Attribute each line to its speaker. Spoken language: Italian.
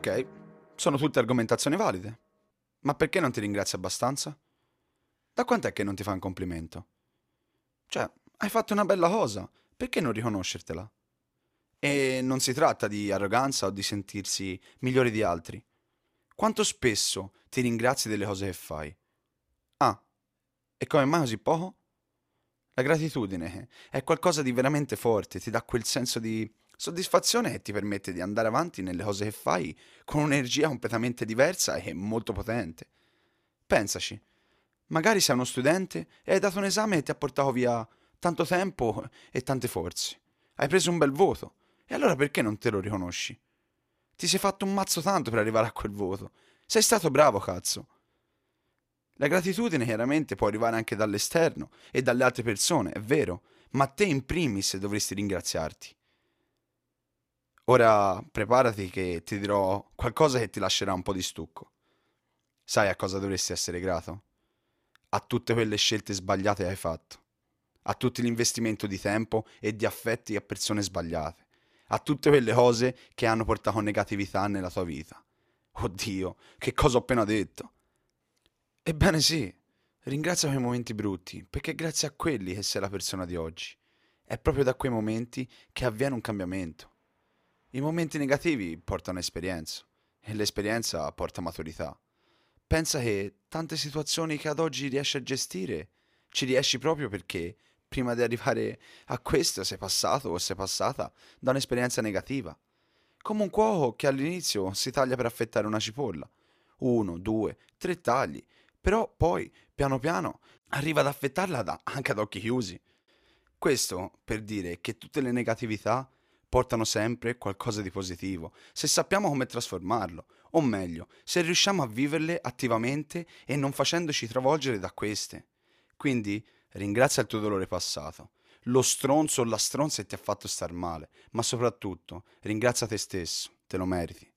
Speaker 1: Ok, sono tutte argomentazioni valide. Ma perché non ti ringrazi abbastanza? Da quant'è che non ti fa un complimento? Cioè, hai fatto una bella cosa, perché non riconoscertela? E non si tratta di arroganza o di sentirsi migliori di altri. Quanto spesso ti ringrazi delle cose che fai? Ah, e come mai così poco? La gratitudine è qualcosa di veramente forte, ti dà quel senso di soddisfazione che ti permette di andare avanti nelle cose che fai con un'energia completamente diversa e molto potente. Pensaci, magari sei uno studente e hai dato un esame e ti ha portato via tanto tempo e tante forze. Hai preso un bel voto, e allora perché non te lo riconosci? Ti sei fatto un mazzo tanto per arrivare a quel voto. Sei stato bravo, cazzo. La gratitudine chiaramente può arrivare anche dall'esterno e dalle altre persone, è vero, ma te in primis dovresti ringraziarti. Ora preparati che ti dirò qualcosa che ti lascerà un po' di stucco. Sai a cosa dovresti essere grato? A tutte quelle scelte sbagliate che hai fatto, a tutto l'investimento di tempo e di affetti a persone sbagliate, a tutte quelle cose che hanno portato negatività nella tua vita. Oddio, che cosa ho appena detto? Ebbene sì, ringrazia quei momenti brutti, perché grazie a quelli che sei la persona di oggi. È proprio da quei momenti che avviene un cambiamento. I momenti negativi portano esperienza e l'esperienza porta maturità. Pensa che tante situazioni che ad oggi riesci a gestire ci riesci proprio perché prima di arrivare a questo sei passato o sei passata da un'esperienza negativa. Come un cuoco che all'inizio si taglia per affettare una cipolla. Uno, due, tre tagli. Però poi, piano piano, arriva ad affettarla da, anche ad occhi chiusi. Questo per dire che tutte le negatività portano sempre qualcosa di positivo, se sappiamo come trasformarlo, o meglio, se riusciamo a viverle attivamente e non facendoci travolgere da queste. Quindi ringrazia il tuo dolore passato, lo stronzo o la stronza che ti ha fatto star male, ma soprattutto ringrazia te stesso, te lo meriti.